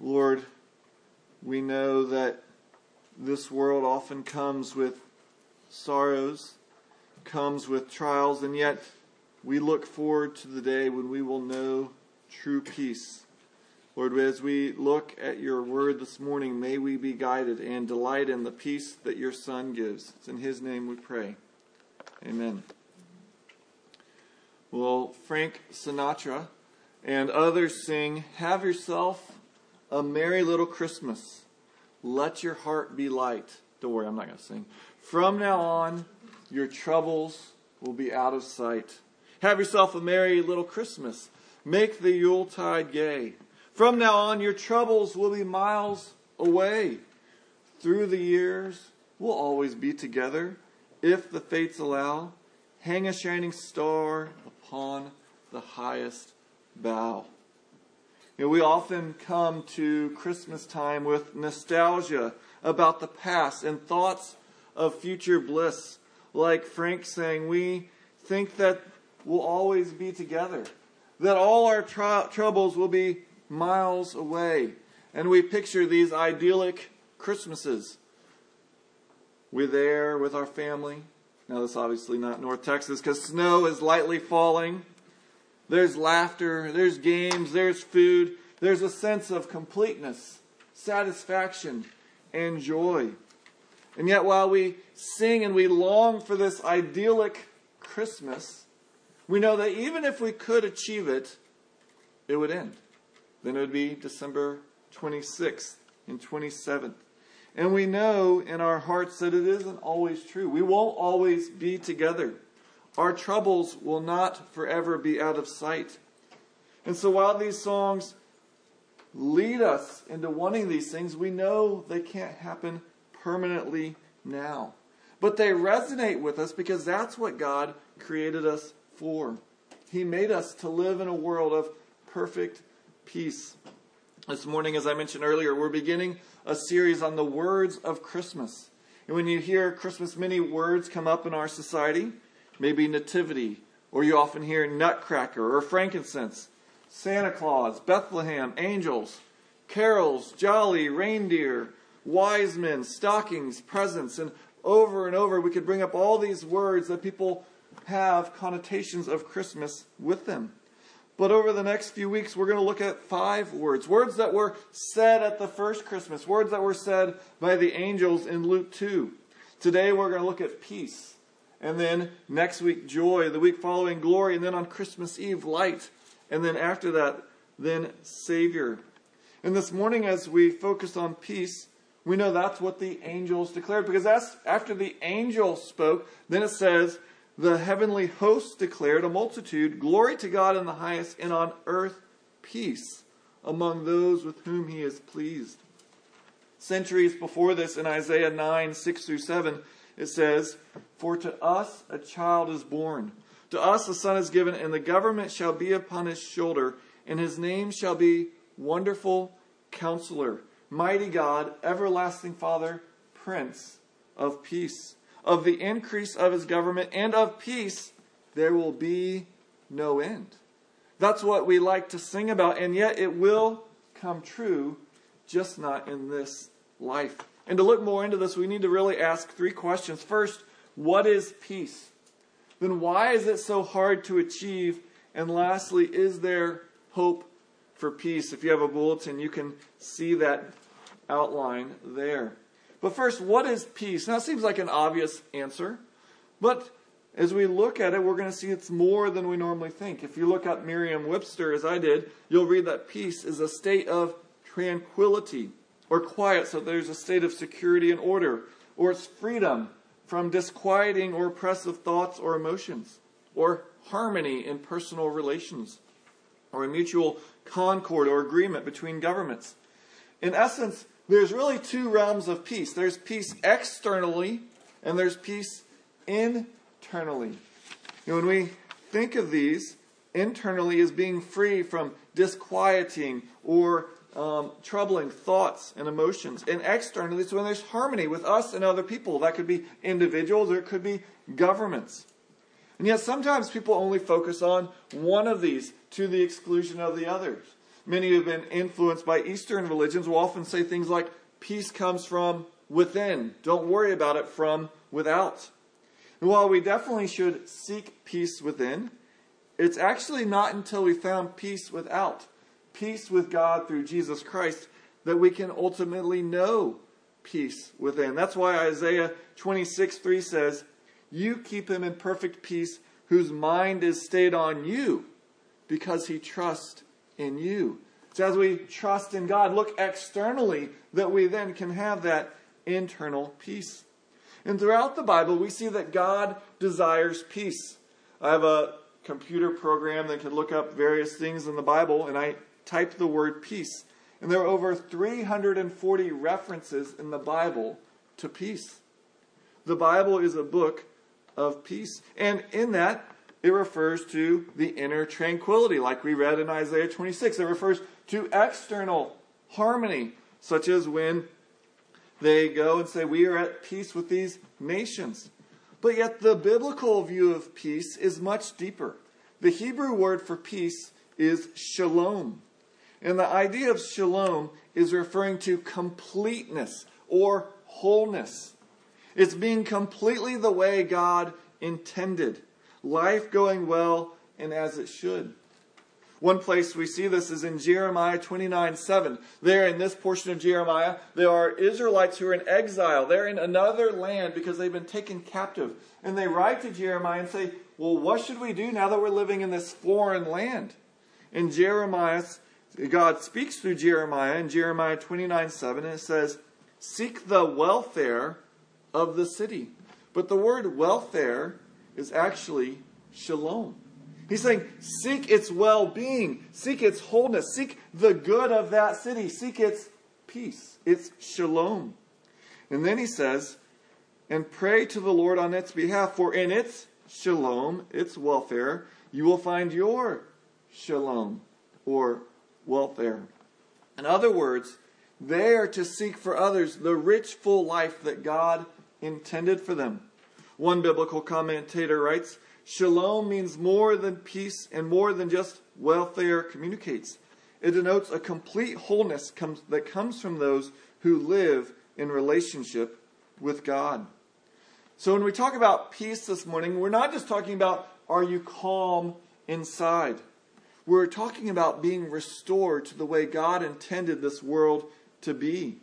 Lord, we know that this world often comes with sorrows, comes with trials, and yet we look forward to the day when we will know true peace. Lord, as we look at your word this morning, may we be guided and delight in the peace that your Son gives. It's in his name we pray. Amen. Well, Frank Sinatra and others sing, Have yourself a merry little Christmas. Let your heart be light. Don't worry, I'm not going to sing. From now on, your troubles will be out of sight. Have yourself a merry little Christmas. Make the Yuletide gay. From now on, your troubles will be miles away. Through the years, we'll always be together. If the fates allow, hang a shining star upon the highest bough. You know, we often come to Christmas time with nostalgia about the past and thoughts of future bliss. Like Frank saying, we think that we'll always be together, that all our tr- troubles will be miles away. And we picture these idyllic Christmases. We're there with our family. Now, this obviously not North Texas because snow is lightly falling. There's laughter, there's games, there's food, there's a sense of completeness, satisfaction, and joy. And yet, while we sing and we long for this idyllic Christmas, we know that even if we could achieve it, it would end. Then it would be December 26th and 27th. And we know in our hearts that it isn't always true. We won't always be together. Our troubles will not forever be out of sight. And so while these songs lead us into wanting these things, we know they can't happen permanently now. But they resonate with us because that's what God created us for. He made us to live in a world of perfect peace. This morning, as I mentioned earlier, we're beginning a series on the words of Christmas. And when you hear Christmas, many words come up in our society maybe nativity, or you often hear nutcracker or frankincense, Santa Claus, Bethlehem, angels, carols, jolly, reindeer, wise men, stockings, presents, and over and over we could bring up all these words that people have connotations of Christmas with them. But over the next few weeks, we're going to look at five words. Words that were said at the first Christmas. Words that were said by the angels in Luke 2. Today, we're going to look at peace and then next week joy, the week following glory, and then on Christmas Eve light, and then after that, then Savior. And this morning, as we focus on peace, we know that's what the angels declared because that's after the angel spoke, then it says, the heavenly host declared a multitude, glory to God in the highest, and on earth peace among those with whom he is pleased. Centuries before this, in Isaiah 9 6 through 7, it says, For to us a child is born, to us a son is given, and the government shall be upon his shoulder, and his name shall be Wonderful Counselor, Mighty God, Everlasting Father, Prince of Peace. Of the increase of his government and of peace, there will be no end. That's what we like to sing about, and yet it will come true, just not in this life. And to look more into this, we need to really ask three questions. First, what is peace? Then why is it so hard to achieve? And lastly, is there hope for peace? If you have a bulletin, you can see that outline there. But first, what is peace? Now, it seems like an obvious answer, but as we look at it, we're going to see it's more than we normally think. If you look at Merriam Webster, as I did, you'll read that peace is a state of tranquility or quiet so there's a state of security and order, or it's freedom from disquieting or oppressive thoughts or emotions, or harmony in personal relations, or a mutual concord or agreement between governments. In essence, there's really two realms of peace there's peace externally, and there's peace internally. You know, when we think of these, internally as being free from disquieting or um, troubling thoughts and emotions. And externally, it's when there's harmony with us and other people. That could be individuals or it could be governments. And yet, sometimes people only focus on one of these to the exclusion of the others. many who have been influenced by Eastern religions will often say things like, peace comes from within. Don't worry about it from without. And while we definitely should seek peace within, it's actually not until we found peace without, peace with God through Jesus Christ, that we can ultimately know peace within. That's why Isaiah 26 3 says, You keep him in perfect peace whose mind is stayed on you because he trusts in you. So as we trust in God, look externally that we then can have that internal peace. And throughout the Bible, we see that God desires peace. I have a computer program that can look up various things in the Bible, and I type the word peace. And there are over 340 references in the Bible to peace. The Bible is a book of peace. And in that, it refers to the inner tranquility, like we read in Isaiah 26. It refers to external harmony, such as when they go and say, We are at peace with these nations. But yet, the biblical view of peace is much deeper. The Hebrew word for peace is shalom. And the idea of shalom is referring to completeness or wholeness. It's being completely the way God intended, life going well and as it should. One place we see this is in Jeremiah 29 7. There, in this portion of Jeremiah, there are Israelites who are in exile. They're in another land because they've been taken captive. And they write to Jeremiah and say, Well, what should we do now that we're living in this foreign land? In Jeremiah, God speaks through Jeremiah in Jeremiah 29 7, and it says, Seek the welfare of the city. But the word welfare is actually shalom. He's saying, seek its well being, seek its wholeness, seek the good of that city, seek its peace, its shalom. And then he says, and pray to the Lord on its behalf, for in its shalom, its welfare, you will find your shalom or welfare. In other words, they are to seek for others the rich, full life that God intended for them. One biblical commentator writes, Shalom means more than peace and more than just welfare communicates. It denotes a complete wholeness comes, that comes from those who live in relationship with God. So when we talk about peace this morning, we're not just talking about are you calm inside. We're talking about being restored to the way God intended this world to be.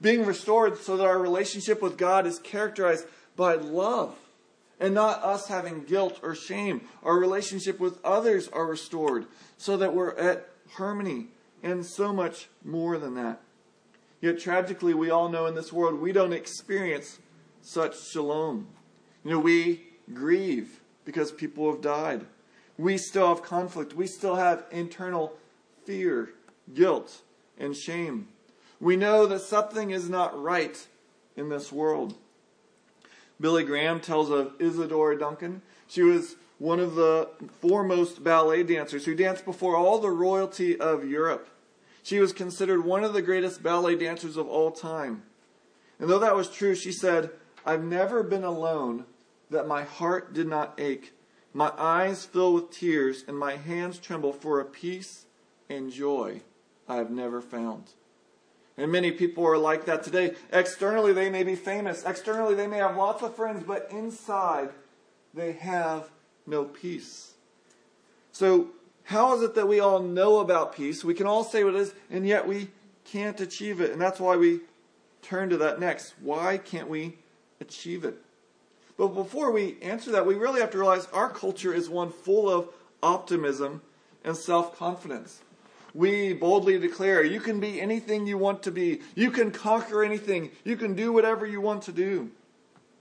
Being restored so that our relationship with God is characterized by love and not us having guilt or shame. Our relationship with others are restored so that we're at harmony and so much more than that. Yet tragically, we all know in this world we don't experience such shalom. You know, we grieve because people have died. We still have conflict. We still have internal fear, guilt, and shame. We know that something is not right in this world. Billy Graham tells of Isadora Duncan. She was one of the foremost ballet dancers who danced before all the royalty of Europe. She was considered one of the greatest ballet dancers of all time. And though that was true, she said, I've never been alone that my heart did not ache. My eyes fill with tears and my hands tremble for a peace and joy I have never found. And many people are like that today. Externally, they may be famous. Externally, they may have lots of friends, but inside, they have no peace. So, how is it that we all know about peace? We can all say what it is, and yet we can't achieve it. And that's why we turn to that next. Why can't we achieve it? But before we answer that, we really have to realize our culture is one full of optimism and self confidence we boldly declare you can be anything you want to be. You can conquer anything. You can do whatever you want to do.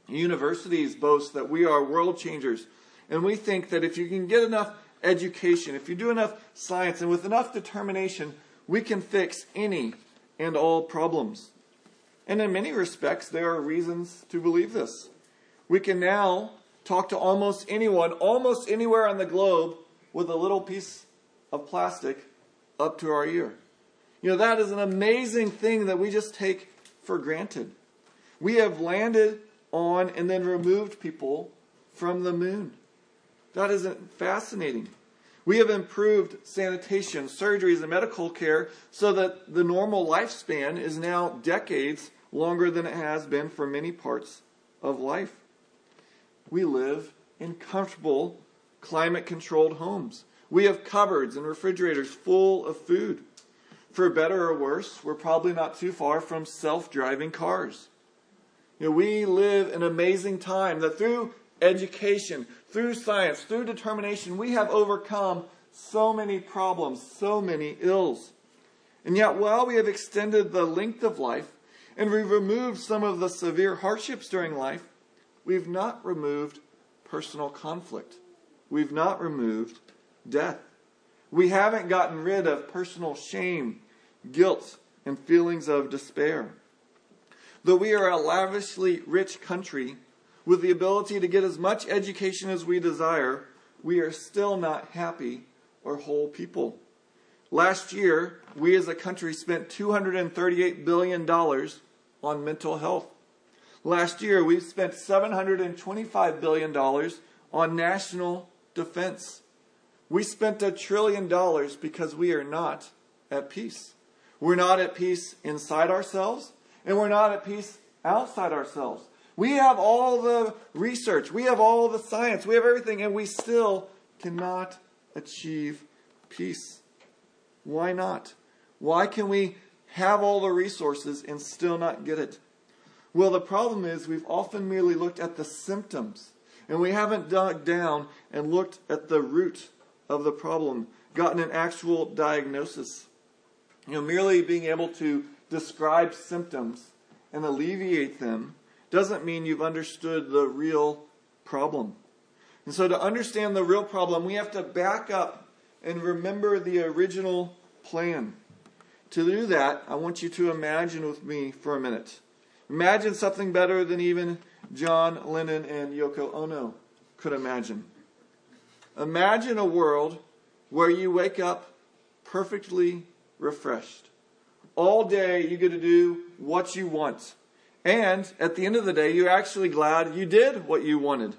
Universities boast that we are world changers. And we think that if you can get enough education, if you do enough science, and with enough determination, we can fix any and all problems. And in many respects, there are reasons to believe this. We can now talk to almost anyone, almost anywhere on the globe, with a little piece of plastic up to our ear. You know, that is an amazing thing that we just take for granted. We have landed on and then removed people from the moon. That isn't fascinating. We have improved sanitation, surgeries, and medical care so that the normal lifespan is now decades longer than it has been for many parts of life. We live in comfortable, climate controlled homes. We have cupboards and refrigerators full of food. For better or worse, we're probably not too far from self driving cars. You know, we live an amazing time that through education, through science, through determination, we have overcome so many problems, so many ills. And yet, while we have extended the length of life and we've removed some of the severe hardships during life, we've not removed personal conflict. We've not removed death. We haven't gotten rid of personal shame, guilt, and feelings of despair. Though we are a lavishly rich country with the ability to get as much education as we desire, we are still not happy or whole people. Last year, we as a country spent $238 billion on mental health. Last year, we spent $725 billion on national defense. We spent a trillion dollars because we are not at peace. We're not at peace inside ourselves, and we're not at peace outside ourselves. We have all the research, we have all the science, we have everything, and we still cannot achieve peace. Why not? Why can we have all the resources and still not get it? Well, the problem is we've often merely looked at the symptoms and we haven't dug down and looked at the root of the problem, gotten an actual diagnosis. You know, merely being able to describe symptoms and alleviate them doesn't mean you've understood the real problem. And so, to understand the real problem, we have to back up and remember the original plan. To do that, I want you to imagine with me for a minute. Imagine something better than even John Lennon and Yoko Ono could imagine. Imagine a world where you wake up perfectly refreshed. All day you get to do what you want. And at the end of the day, you're actually glad you did what you wanted.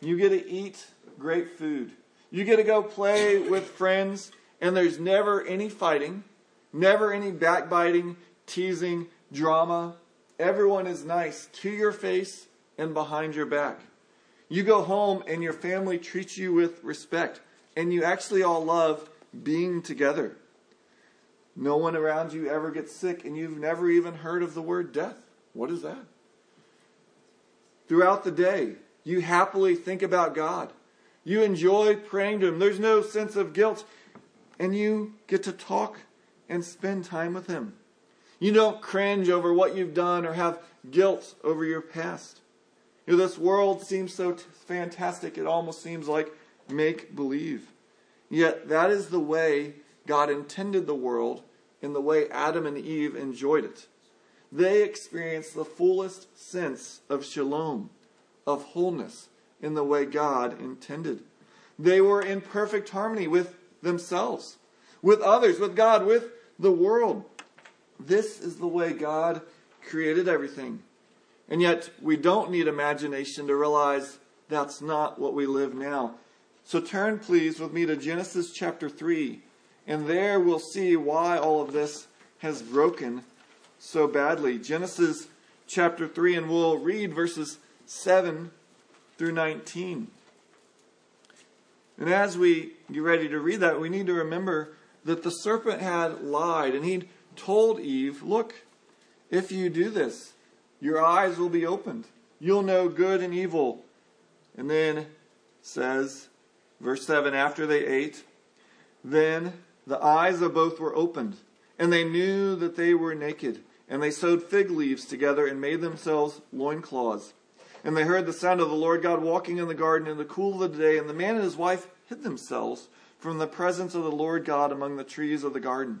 You get to eat great food. You get to go play with friends, and there's never any fighting, never any backbiting, teasing, drama. Everyone is nice to your face and behind your back. You go home, and your family treats you with respect, and you actually all love being together. No one around you ever gets sick, and you've never even heard of the word death. What is that? Throughout the day, you happily think about God. You enjoy praying to Him. There's no sense of guilt. And you get to talk and spend time with Him. You don't cringe over what you've done or have guilt over your past. You know, this world seems so t- fantastic, it almost seems like make believe. Yet that is the way God intended the world in the way Adam and Eve enjoyed it they experienced the fullest sense of shalom, of wholeness, in the way God intended. They were in perfect harmony with themselves, with others, with God, with the world. This is the way God created everything. And yet, we don't need imagination to realize that's not what we live now. So turn, please, with me to Genesis chapter 3, and there we'll see why all of this has broken so badly. Genesis chapter 3, and we'll read verses 7 through 19. And as we get ready to read that, we need to remember that the serpent had lied, and he'd told Eve, Look, if you do this, your eyes will be opened. You'll know good and evil. And then says, verse 7 After they ate, then the eyes of both were opened, and they knew that they were naked. And they sewed fig leaves together and made themselves loincloths. And they heard the sound of the Lord God walking in the garden in the cool of the day, and the man and his wife hid themselves from the presence of the Lord God among the trees of the garden.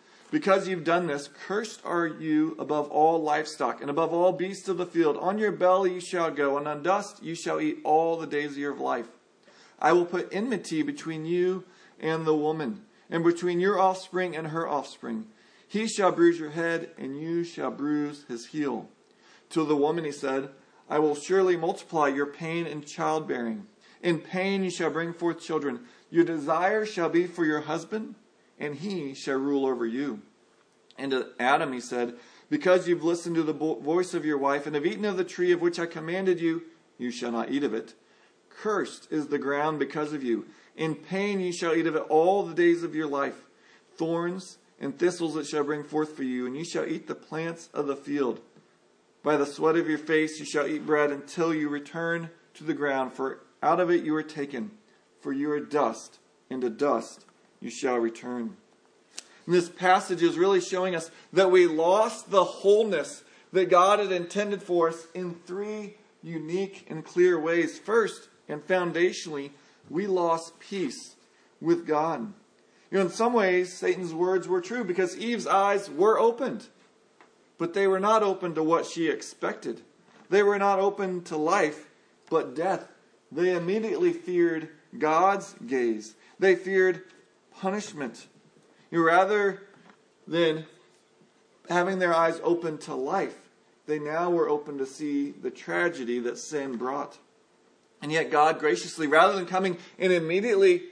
Because you've done this, cursed are you above all livestock, and above all beasts of the field. On your belly you shall go, and on dust you shall eat all the days of your life. I will put enmity between you and the woman, and between your offspring and her offspring. He shall bruise your head, and you shall bruise his heel. To the woman he said, I will surely multiply your pain in childbearing. In pain you shall bring forth children. Your desire shall be for your husband, and he shall rule over you. And to Adam he said, Because you've listened to the voice of your wife, and have eaten of the tree of which I commanded you, you shall not eat of it. Cursed is the ground because of you. In pain you shall eat of it all the days of your life. Thorns and thistles it shall bring forth for you, and you shall eat the plants of the field. By the sweat of your face you shall eat bread until you return to the ground, for out of it you are taken, for you are dust, and to dust you shall return. And this passage is really showing us that we lost the wholeness that God had intended for us in three unique and clear ways. First, and foundationally, we lost peace with God. You know, in some ways, Satan's words were true because Eve's eyes were opened, but they were not open to what she expected. They were not open to life, but death. They immediately feared God's gaze. They feared punishment. You rather than having their eyes open to life, they now were open to see the tragedy that sin brought. And yet, God graciously, rather than coming and immediately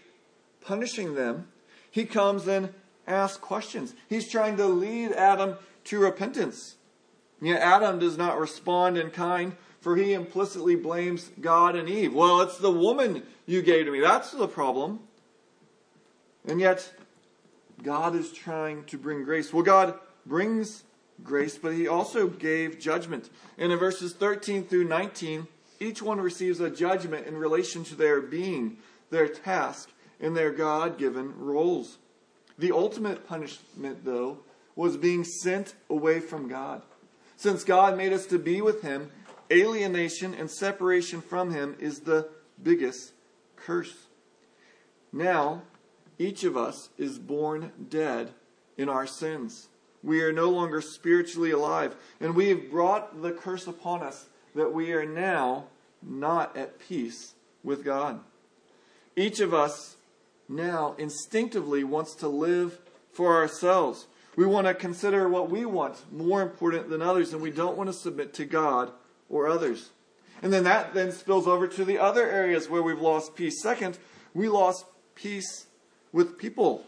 punishing them, he comes and asks questions. He's trying to lead Adam to repentance. And Yet Adam does not respond in kind, for he implicitly blames God and Eve. Well, it's the woman you gave to me. That's the problem. And yet, God is trying to bring grace. Well, God brings grace, but he also gave judgment. And in verses 13 through 19, each one receives a judgment in relation to their being, their task, in their God given roles. The ultimate punishment, though, was being sent away from God. Since God made us to be with Him, alienation and separation from Him is the biggest curse. Now, each of us is born dead in our sins. We are no longer spiritually alive, and we have brought the curse upon us that we are now not at peace with God. Each of us now instinctively wants to live for ourselves. We want to consider what we want more important than others, and we don't want to submit to God or others. And then that then spills over to the other areas where we've lost peace. Second, we lost peace with people.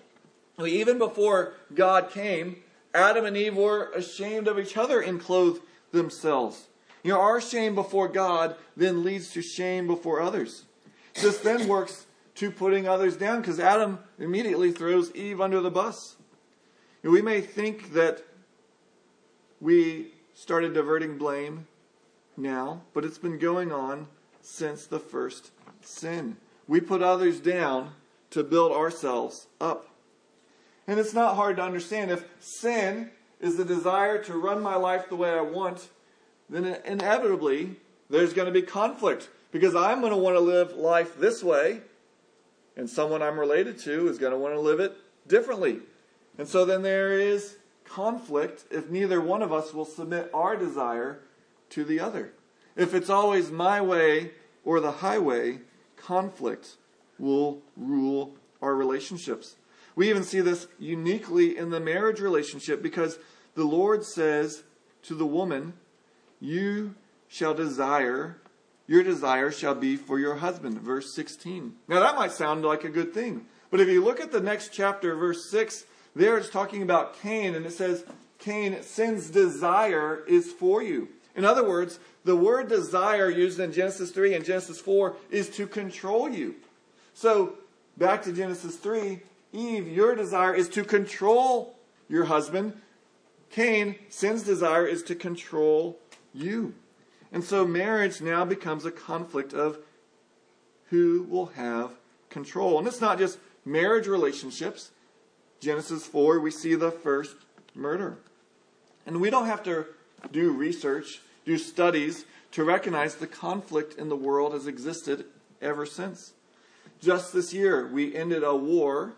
Even before God came, Adam and Eve were ashamed of each other and clothed themselves. You know, our shame before God then leads to shame before others. This then works to putting others down because Adam immediately throws Eve under the bus. we may think that we started diverting blame now, but it's been going on since the first sin. We put others down to build ourselves up. And it's not hard to understand if sin is the desire to run my life the way I want, then inevitably there's going to be conflict because I'm going to want to live life this way and someone I'm related to is going to want to live it differently. And so then there is conflict if neither one of us will submit our desire to the other. If it's always my way or the highway, conflict will rule our relationships. We even see this uniquely in the marriage relationship because the Lord says to the woman, You shall desire your desire shall be for your husband. Verse 16. Now that might sound like a good thing. But if you look at the next chapter, verse 6, there it's talking about Cain, and it says, Cain, sin's desire is for you. In other words, the word desire used in Genesis 3 and Genesis 4 is to control you. So, back to Genesis 3, Eve, your desire is to control your husband. Cain, sin's desire is to control you. And so marriage now becomes a conflict of who will have control. And it's not just marriage relationships. Genesis 4, we see the first murder. And we don't have to do research, do studies to recognize the conflict in the world has existed ever since. Just this year, we ended a war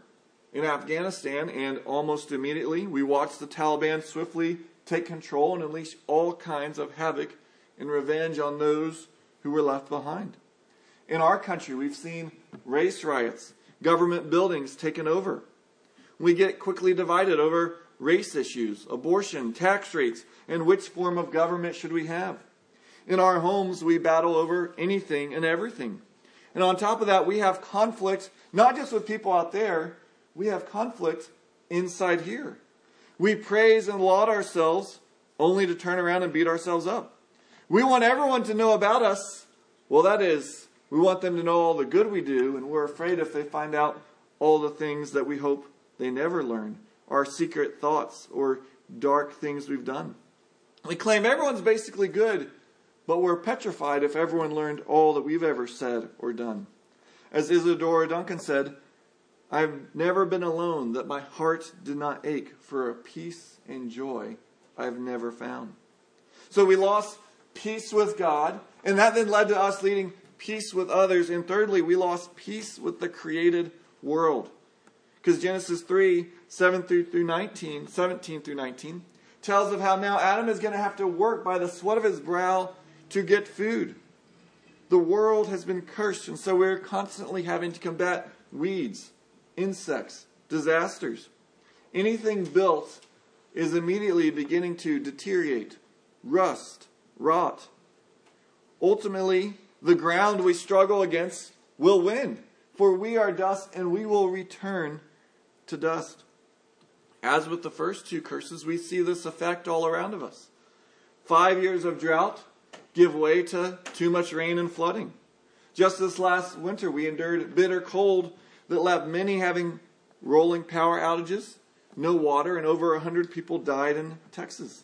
in Afghanistan, and almost immediately we watched the Taliban swiftly take control and unleash all kinds of havoc and revenge on those who were left behind. In our country, we've seen race riots, government buildings taken over. We get quickly divided over race issues, abortion, tax rates, and which form of government should we have. In our homes, we battle over anything and everything. And on top of that, we have conflict, not just with people out there, we have conflict inside here. We praise and laud ourselves only to turn around and beat ourselves up. We want everyone to know about us. Well, that is, we want them to know all the good we do, and we're afraid if they find out all the things that we hope they never learn, our secret thoughts or dark things we've done. We claim everyone's basically good, but we're petrified if everyone learned all that we've ever said or done. As Isadora Duncan said, I've never been alone that my heart did not ache for a peace and joy I've never found. So we lost peace with God, and that then led to us leading peace with others. And thirdly, we lost peace with the created world. Because Genesis 3 7 through, through 19, 17 through 19, tells of how now Adam is going to have to work by the sweat of his brow to get food. The world has been cursed, and so we're constantly having to combat weeds, insects, disasters. Anything built is immediately beginning to deteriorate, rust, rot. Ultimately, the ground we struggle against will win, for we are dust and we will return to dust. As with the first two curses, we see this effect all around of us. Five years of drought give way to too much rain and flooding. Just this last winter, we endured bitter cold that left many having rolling power outages, no water, and over 100 people died in Texas.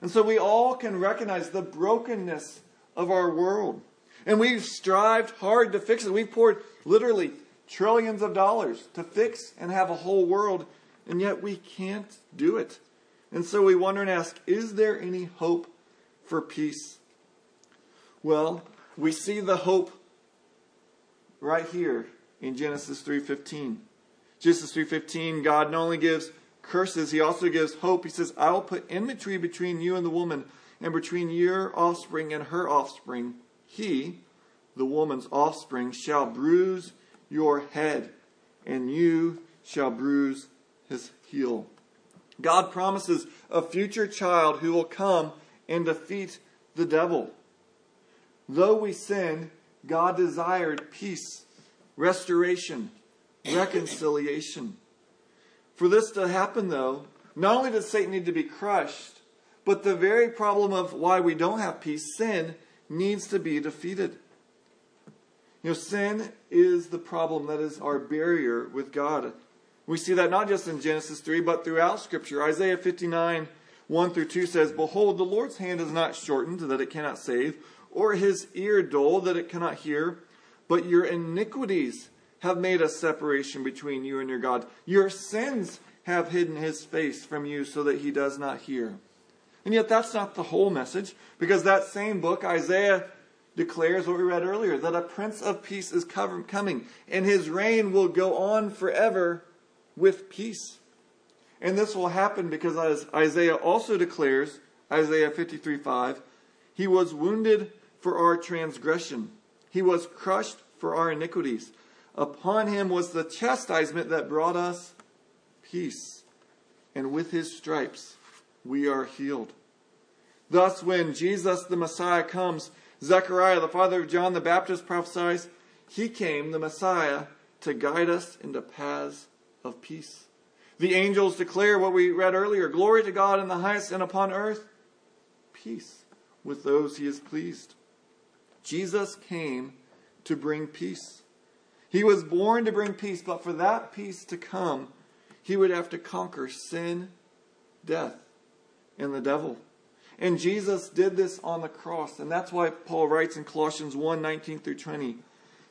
And so we all can recognize the brokenness of our world. And we've strived hard to fix it. We've poured literally trillions of dollars to fix and have a whole world and yet we can't do it. And so we wonder and ask, is there any hope for peace? Well, we see the hope right here in Genesis 3:15. Genesis 3:15, God not only gives curses, he also gives hope. He says, "I will put enmity between you and the woman, and between your offspring and her offspring. He, the woman's offspring, shall bruise your head, and you shall bruise his heel. God promises a future child who will come and defeat the devil. Though we sin, God desired peace, restoration, reconciliation. For this to happen, though, not only does Satan need to be crushed, but the very problem of why we don't have peace, sin, needs to be defeated. You know, sin is the problem that is our barrier with God. We see that not just in Genesis 3, but throughout Scripture. Isaiah 59, 1 through 2 says, Behold, the Lord's hand is not shortened that it cannot save, or his ear dull that it cannot hear, but your iniquities have made a separation between you and your God. Your sins have hidden his face from you so that he does not hear. And yet, that's not the whole message, because that same book, Isaiah declares what we read earlier that a prince of peace is coming, and his reign will go on forever with peace. And this will happen because, as Isaiah also declares, Isaiah 53 5, he was wounded for our transgression, he was crushed for our iniquities. Upon him was the chastisement that brought us peace, and with his stripes we are healed. Thus, when Jesus the Messiah comes, Zechariah, the father of John the Baptist, prophesies, He came, the Messiah, to guide us into paths of peace. The angels declare what we read earlier glory to God in the highest and upon earth, peace with those he is pleased. Jesus came to bring peace. He was born to bring peace, but for that peace to come, he would have to conquer sin, death, and the devil. And Jesus did this on the cross. And that's why Paul writes in Colossians 1 19 through 20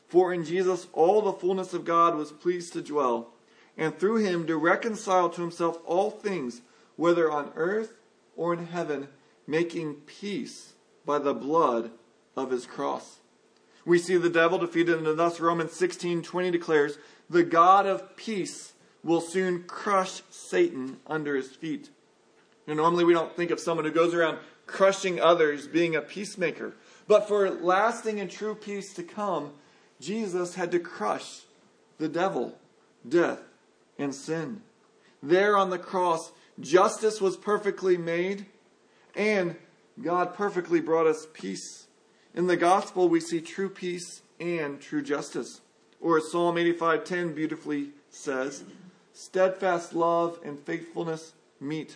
For in Jesus all the fullness of God was pleased to dwell and through him to reconcile to himself all things, whether on earth or in heaven, making peace by the blood of his cross. We see the devil defeated, and thus Romans 16 20 declares, The God of peace will soon crush Satan under his feet. Normally we don't think of someone who goes around crushing others being a peacemaker. But for lasting and true peace to come, Jesus had to crush the devil, death, and sin. There on the cross, justice was perfectly made, and God perfectly brought us peace. In the gospel, we see true peace and true justice. Or as Psalm 85:10 beautifully says, steadfast love and faithfulness meet.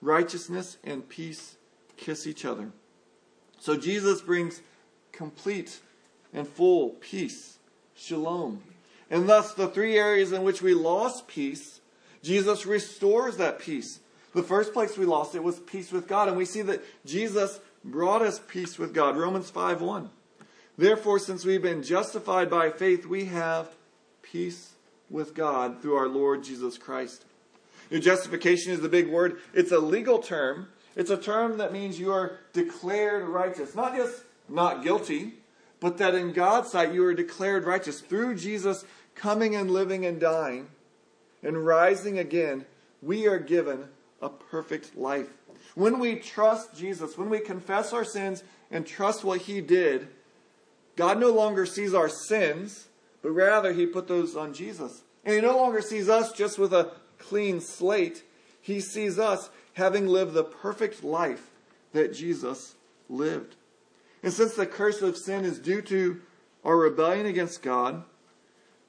Righteousness and peace kiss each other. So Jesus brings complete and full peace, shalom. And thus, the three areas in which we lost peace, Jesus restores that peace. The first place we lost it was peace with God, and we see that Jesus brought us peace with God. Romans 5 1. Therefore, since we've been justified by faith, we have peace with God through our Lord Jesus Christ. Your justification is the big word. It's a legal term. It's a term that means you are declared righteous. Not just not guilty, but that in God's sight you are declared righteous through Jesus coming and living and dying and rising again. We are given a perfect life. When we trust Jesus, when we confess our sins and trust what He did, God no longer sees our sins, but rather He put those on Jesus. And He no longer sees us just with a clean slate. He sees us having lived the perfect life that Jesus lived. And since the curse of sin is due to our rebellion against God,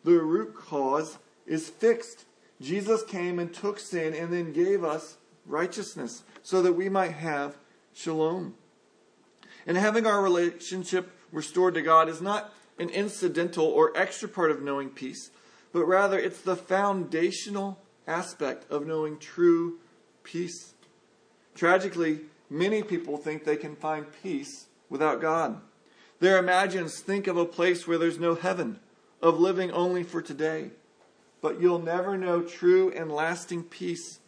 the root cause is fixed. Jesus came and took sin and then gave us righteousness so that we might have shalom. And having our relationship restored to God is not an incidental or extra part of knowing peace, but rather it's the foundational aspect of knowing true peace. Tragically, many people think they can find peace without God. Their imagines think of a place where there's no heaven, of living only for today. But you'll never know true and lasting peace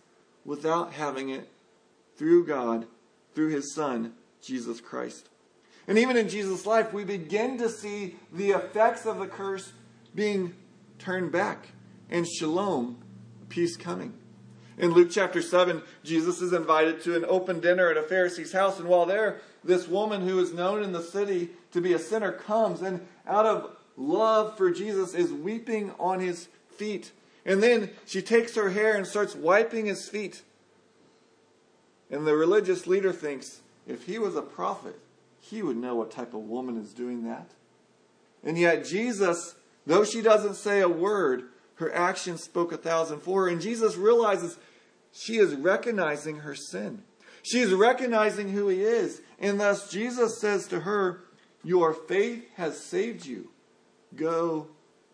without having it through God, through His Son, Jesus Christ. And even in Jesus' life, we begin to see the effects of the curse being turned back and shalom, peace coming. In Luke chapter 7, Jesus is invited to an open dinner at a Pharisee's house, and while there, this woman who is known in the city to be a sinner comes and, out of love for Jesus, is weeping on his feet. And then she takes her hair and starts wiping his feet. And the religious leader thinks if he was a prophet, he would know what type of woman is doing that. And yet, Jesus, though she doesn't say a word, her actions spoke a thousand for her. And Jesus realizes she is recognizing her sin. She is recognizing who he is. And thus, Jesus says to her, Your faith has saved you. Go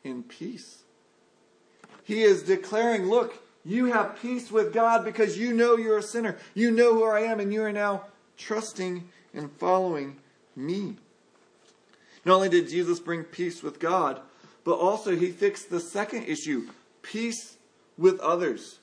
in peace. He is declaring, Look, you have peace with God because you know you're a sinner. You know who I am, and you are now trusting and following me. Not only did Jesus bring peace with God, but also he fixed the second issue peace with others.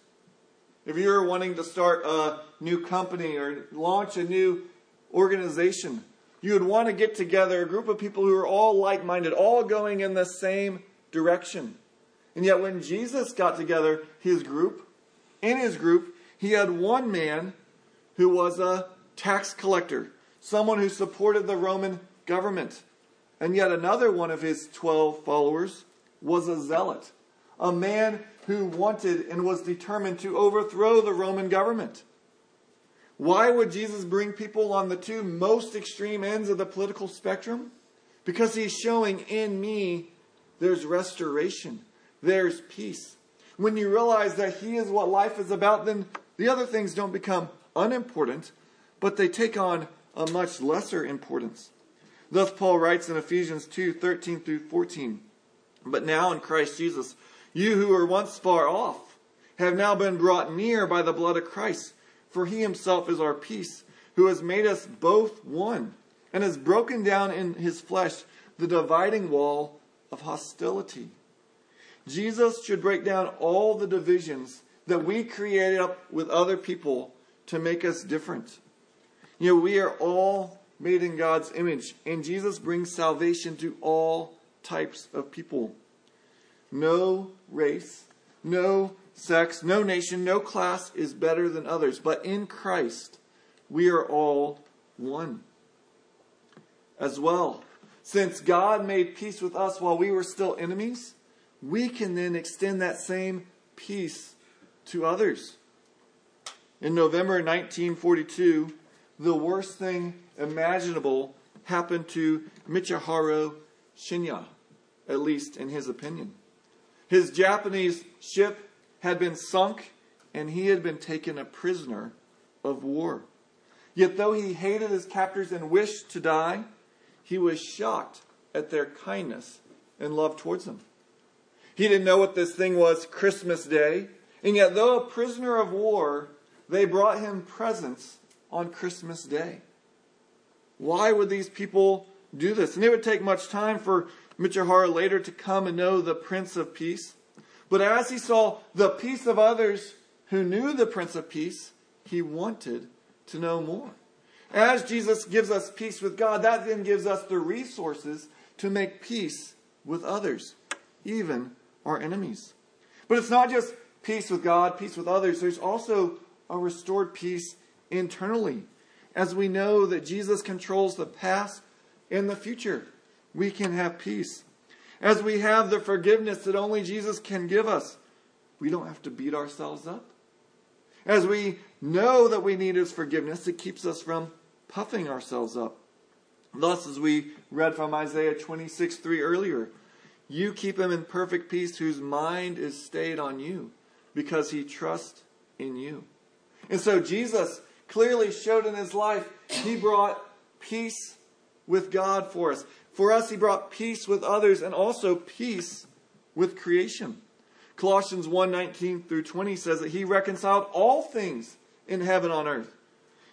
If you're wanting to start a new company or launch a new organization, you would want to get together a group of people who are all like minded, all going in the same direction. And yet, when Jesus got together his group, in his group, he had one man who was a tax collector, someone who supported the Roman government. And yet, another one of his 12 followers was a zealot, a man who wanted and was determined to overthrow the Roman government. Why would Jesus bring people on the two most extreme ends of the political spectrum? Because he's showing in me there's restoration there's peace. When you realize that He is what life is about, then the other things don't become unimportant, but they take on a much lesser importance. Thus, Paul writes in Ephesians 2 13 through 14. But now in Christ Jesus, you who were once far off have now been brought near by the blood of Christ, for he himself is our peace, who has made us both one, and has broken down in his flesh the dividing wall of hostility Jesus should break down all the divisions that we created up with other people to make us different. You know, we are all made in God's image, and Jesus brings salvation to all types of people. No race, no sex, no nation, no class is better than others, but in Christ we are all one. As well, since God made peace with us while we were still enemies, we can then extend that same peace to others. In November 1942, the worst thing imaginable happened to Michiharu Shinya, at least in his opinion. His Japanese ship had been sunk and he had been taken a prisoner of war. Yet, though he hated his captors and wished to die, he was shocked at their kindness and love towards them. He didn't know what this thing was Christmas Day, and yet, though a prisoner of war, they brought him presents on Christmas Day. Why would these people do this? And it would take much time for Michiharu later to come and know the Prince of Peace. But as he saw the peace of others who knew the Prince of Peace, he wanted to know more. As Jesus gives us peace with God, that then gives us the resources to make peace with others, even our enemies. But it's not just peace with God, peace with others, there's also a restored peace internally. As we know that Jesus controls the past and the future, we can have peace. As we have the forgiveness that only Jesus can give us, we don't have to beat ourselves up. As we know that we need His forgiveness, it keeps us from puffing ourselves up. Thus, as we read from Isaiah 26 3 earlier, you keep him in perfect peace whose mind is stayed on you because he trusts in you. And so Jesus clearly showed in his life he brought peace with God for us. For us, he brought peace with others and also peace with creation. Colossians 1 19 through 20 says that he reconciled all things in heaven on earth.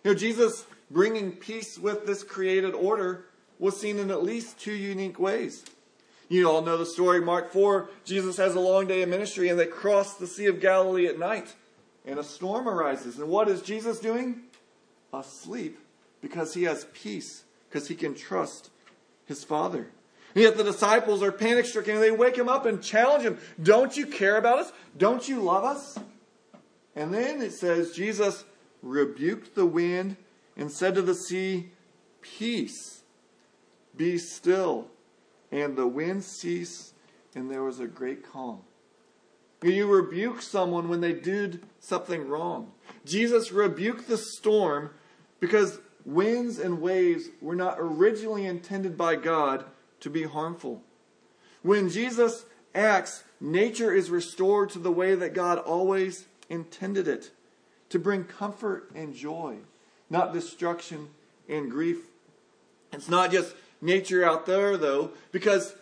You know, Jesus bringing peace with this created order was seen in at least two unique ways. You all know the story, Mark 4. Jesus has a long day of ministry and they cross the Sea of Galilee at night and a storm arises. And what is Jesus doing? Asleep because he has peace, because he can trust his Father. And yet the disciples are panic stricken and they wake him up and challenge him Don't you care about us? Don't you love us? And then it says Jesus rebuked the wind and said to the sea, Peace, be still. And the wind ceased, and there was a great calm. You rebuke someone when they did something wrong. Jesus rebuked the storm because winds and waves were not originally intended by God to be harmful. When Jesus acts, nature is restored to the way that God always intended it to bring comfort and joy, not destruction and grief. It's not just nature out there, though, because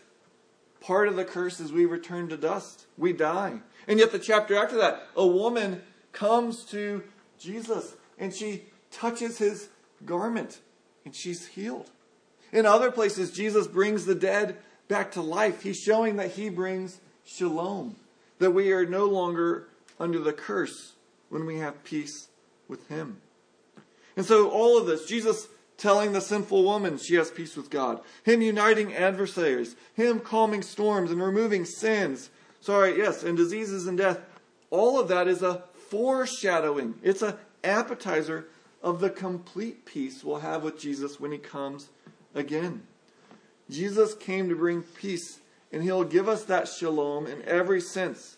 part of the curse is we return to dust. We die. And yet, the chapter after that, a woman comes to Jesus and she touches his garment and she's healed. In other places, Jesus brings the dead back to life. He's showing that he brings shalom, that we are no longer under the curse when we have peace with him. And so, all of this, Jesus telling the sinful woman she has peace with God, Him uniting adversaries, Him calming storms and removing sins. Sorry, yes, and diseases and death. All of that is a foreshadowing. It's an appetizer of the complete peace we'll have with Jesus when He comes again. Jesus came to bring peace, and He'll give us that shalom in every sense.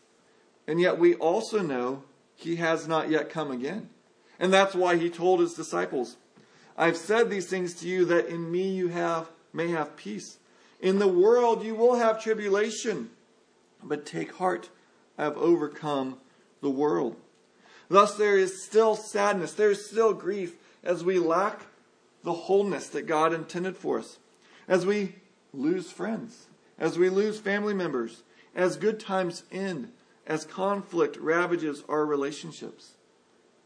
And yet we also know He has not yet come again. And that's why He told His disciples, I've said these things to you that in me you have may have peace. In the world you will have tribulation, but take heart, I have overcome the world. Thus there is still sadness, there is still grief as we lack the wholeness that God intended for us. As we lose friends, as we lose family members, as good times end, as conflict ravages our relationships.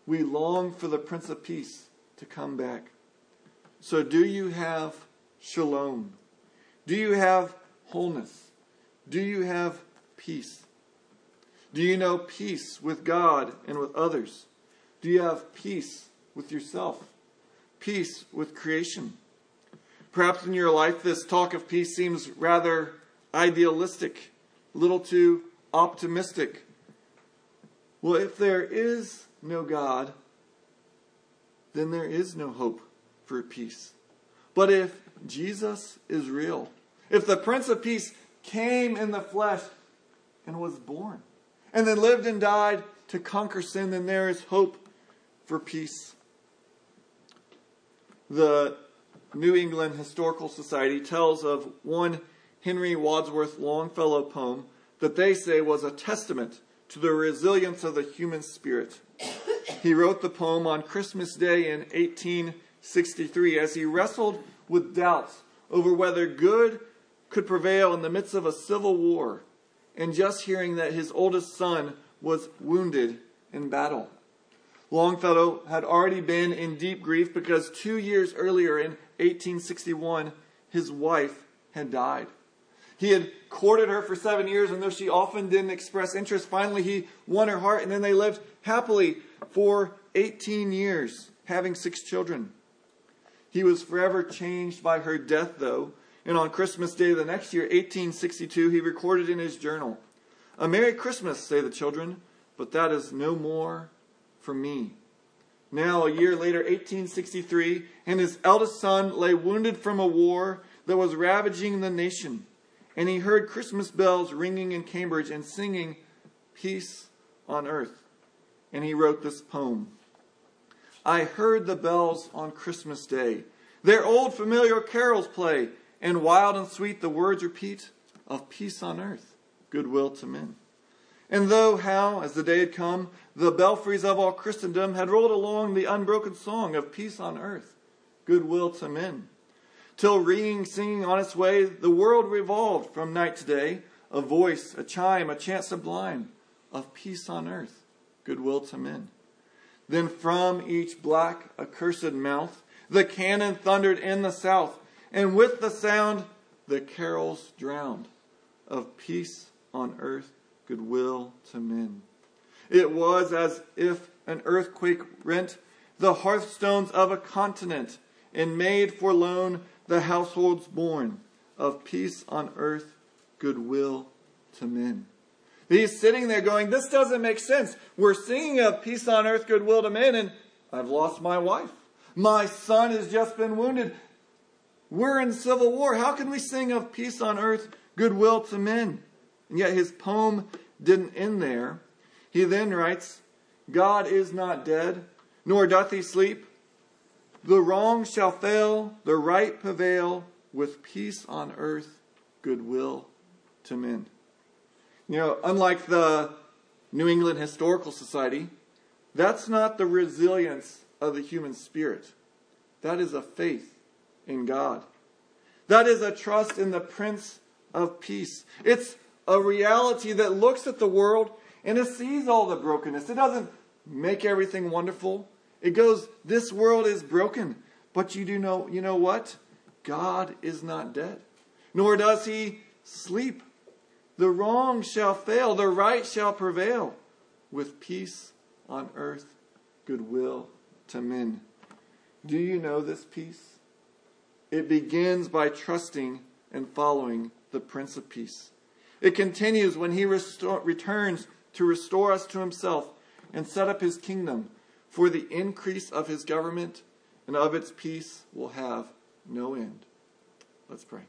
We long for the Prince of Peace to come back. So, do you have shalom? Do you have wholeness? Do you have peace? Do you know peace with God and with others? Do you have peace with yourself? Peace with creation? Perhaps in your life, this talk of peace seems rather idealistic, a little too optimistic. Well, if there is no God, then there is no hope for peace. But if Jesus is real, if the Prince of Peace came in the flesh and was born, and then lived and died to conquer sin, then there is hope for peace. The New England Historical Society tells of one Henry Wadsworth Longfellow poem that they say was a testament to the resilience of the human spirit. He wrote the poem on Christmas Day in 1863 as he wrestled with doubts over whether good could prevail in the midst of a civil war and just hearing that his oldest son was wounded in battle. Longfellow had already been in deep grief because two years earlier in 1861, his wife had died. He had courted her for seven years, and though she often didn't express interest, finally he won her heart, and then they lived happily for 18 years, having six children. He was forever changed by her death, though, and on Christmas Day the next year, 1862, he recorded in his journal, A Merry Christmas, say the children, but that is no more for me. Now, a year later, 1863, and his eldest son lay wounded from a war that was ravaging the nation. And he heard Christmas bells ringing in Cambridge and singing Peace on Earth. And he wrote this poem I heard the bells on Christmas Day. Their old familiar carols play, and wild and sweet the words repeat of peace on earth, goodwill to men. And though how, as the day had come, the belfries of all Christendom had rolled along the unbroken song of peace on earth, goodwill to men, till ringing, singing on its way, the world revolved from night to day, a voice, a chime, a chant sublime of peace on earth, goodwill to men. Then from each black, accursed mouth, the cannon thundered in the south, and with the sound, the carols drowned of peace on earth, goodwill to men. It was as if an earthquake rent the hearthstones of a continent and made forlorn the households born of peace on earth, goodwill to men. He's sitting there going, This doesn't make sense. We're singing of peace on earth, goodwill to men, and I've lost my wife. My son has just been wounded. We're in civil war. How can we sing of peace on earth, goodwill to men? And yet his poem didn't end there. He then writes, God is not dead, nor doth he sleep. The wrong shall fail, the right prevail, with peace on earth, goodwill to men. You know, unlike the New England Historical Society, that's not the resilience of the human spirit. That is a faith in God. That is a trust in the Prince of Peace. It's a reality that looks at the world and it sees all the brokenness. It doesn't make everything wonderful. It goes, this world is broken. But you do know, you know what? God is not dead. Nor does he sleep. The wrong shall fail, the right shall prevail. With peace on earth, goodwill to men. Do you know this peace? It begins by trusting and following the Prince of Peace. It continues when he restore, returns to restore us to himself and set up his kingdom, for the increase of his government and of its peace will have no end. Let's pray.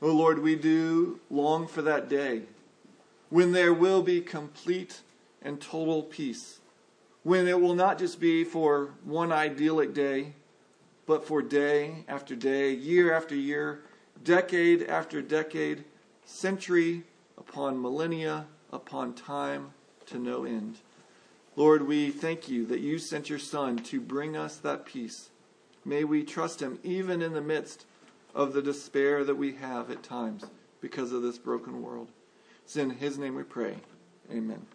Oh Lord, we do long for that day when there will be complete and total peace, when it will not just be for one idyllic day, but for day after day, year after year, decade after decade, century upon millennia upon time to no end. Lord, we thank you that you sent your Son to bring us that peace. May we trust him even in the midst of the despair that we have at times because of this broken world. It's in his name we pray. Amen.